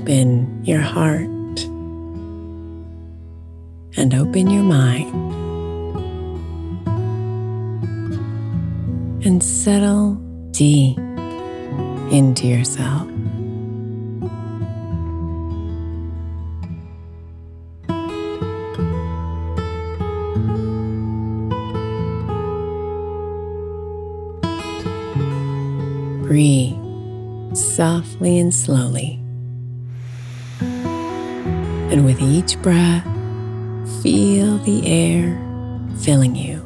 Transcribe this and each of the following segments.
Open your heart and open your mind and settle deep into yourself. Breathe softly and slowly. And with each breath, feel the air filling you,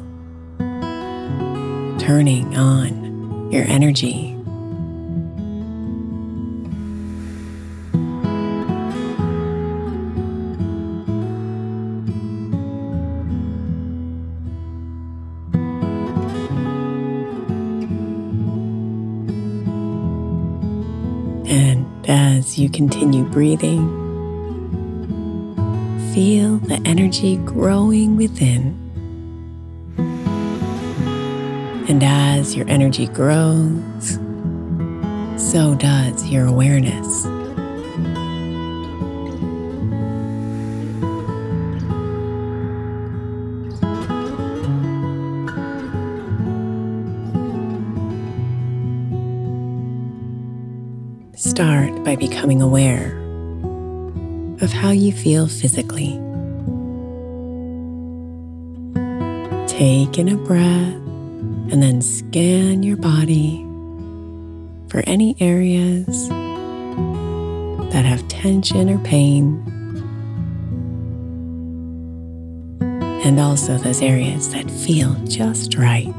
turning on your energy. And as you continue breathing, feel the energy growing within. And as your energy grows, so does your awareness. Start by becoming aware of how you feel physically. Take in a breath and then scan your body for any areas that have tension or pain, and also those areas that feel just right.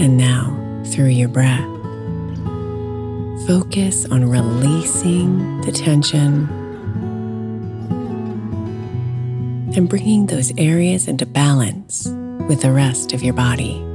And now, through your breath, focus on releasing the tension and bringing those areas into balance with the rest of your body.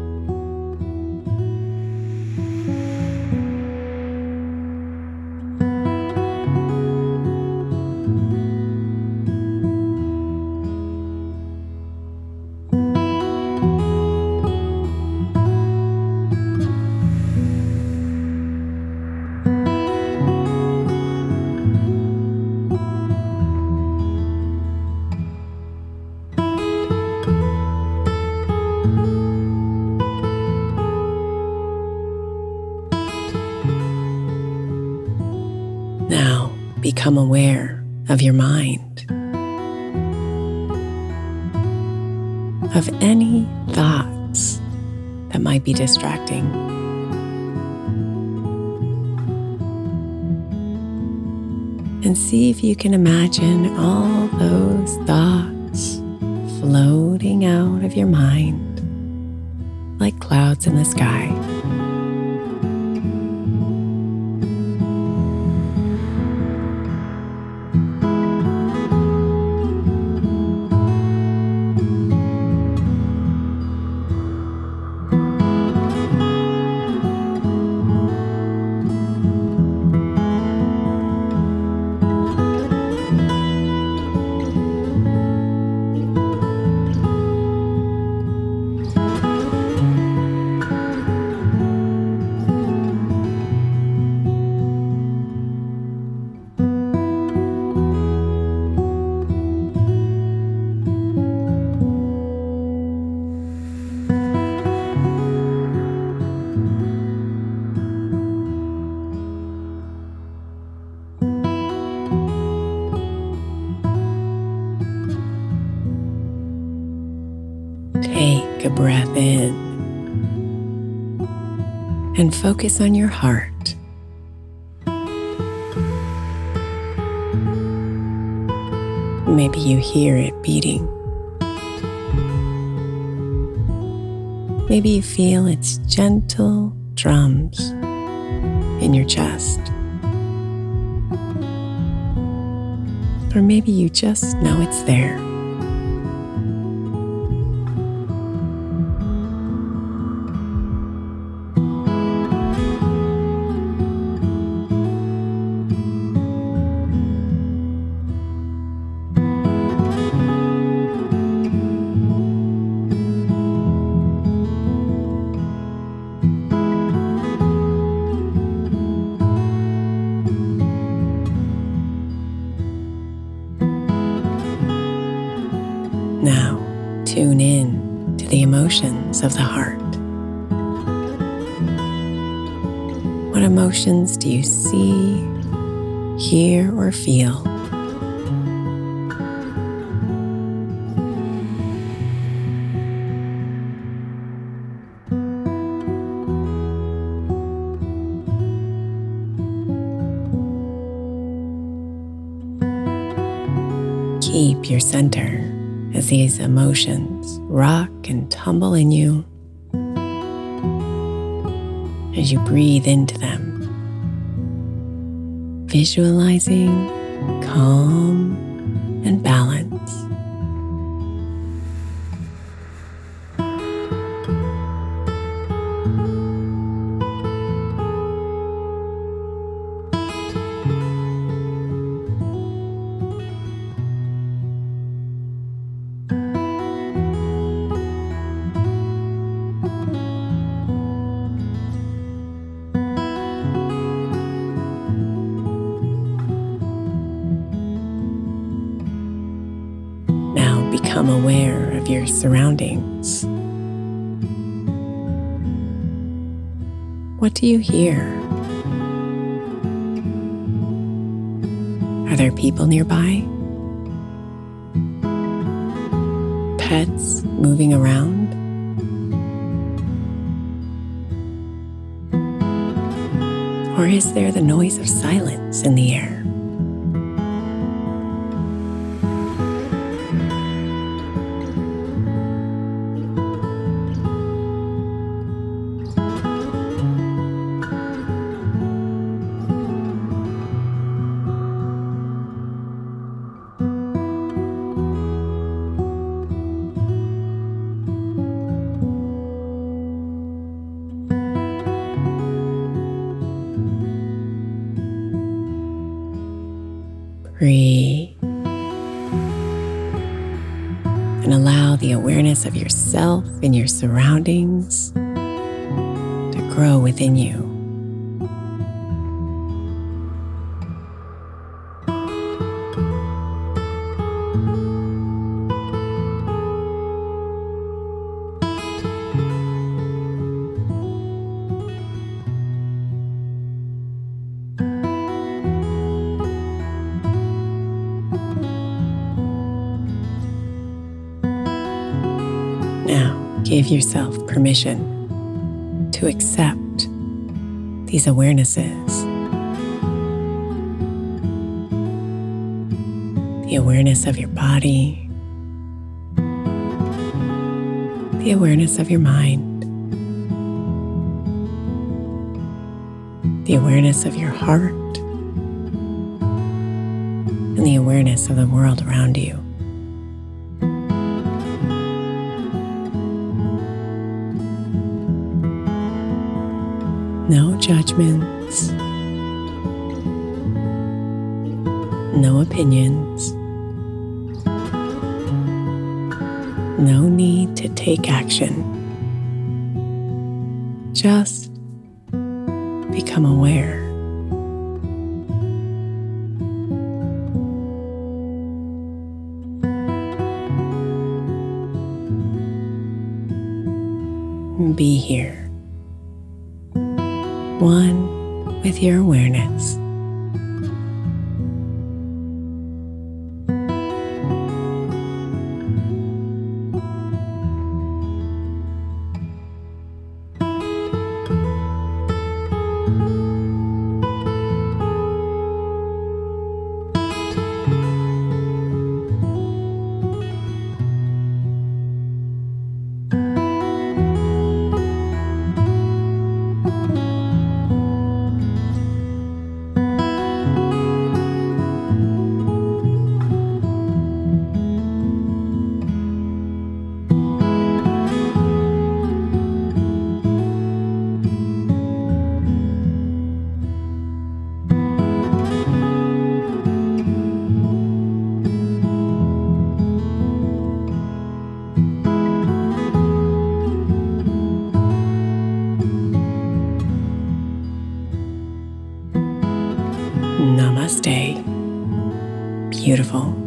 Become aware of your mind, of any thoughts that might be distracting. And see if you can imagine all those thoughts floating out of your mind like clouds in the sky. A breath in and focus on your heart. Maybe you hear it beating. Maybe you feel its gentle drums in your chest. Or maybe you just know it's there. Of the heart. What emotions do you see, hear, or feel? Keep your center as these emotions rock and tumble in you as you breathe into them, visualizing calm and balance. Of your surroundings. What do you hear? Are there people nearby? Pets moving around? Or is there the noise of silence in the air? Of yourself and your surroundings to grow within you. Give yourself permission to accept these awarenesses. The awareness of your body, the awareness of your mind, the awareness of your heart, and the awareness of the world around you. No judgments, no opinions, no need to take action. Just become aware. Be here, one with your awareness. Beautiful.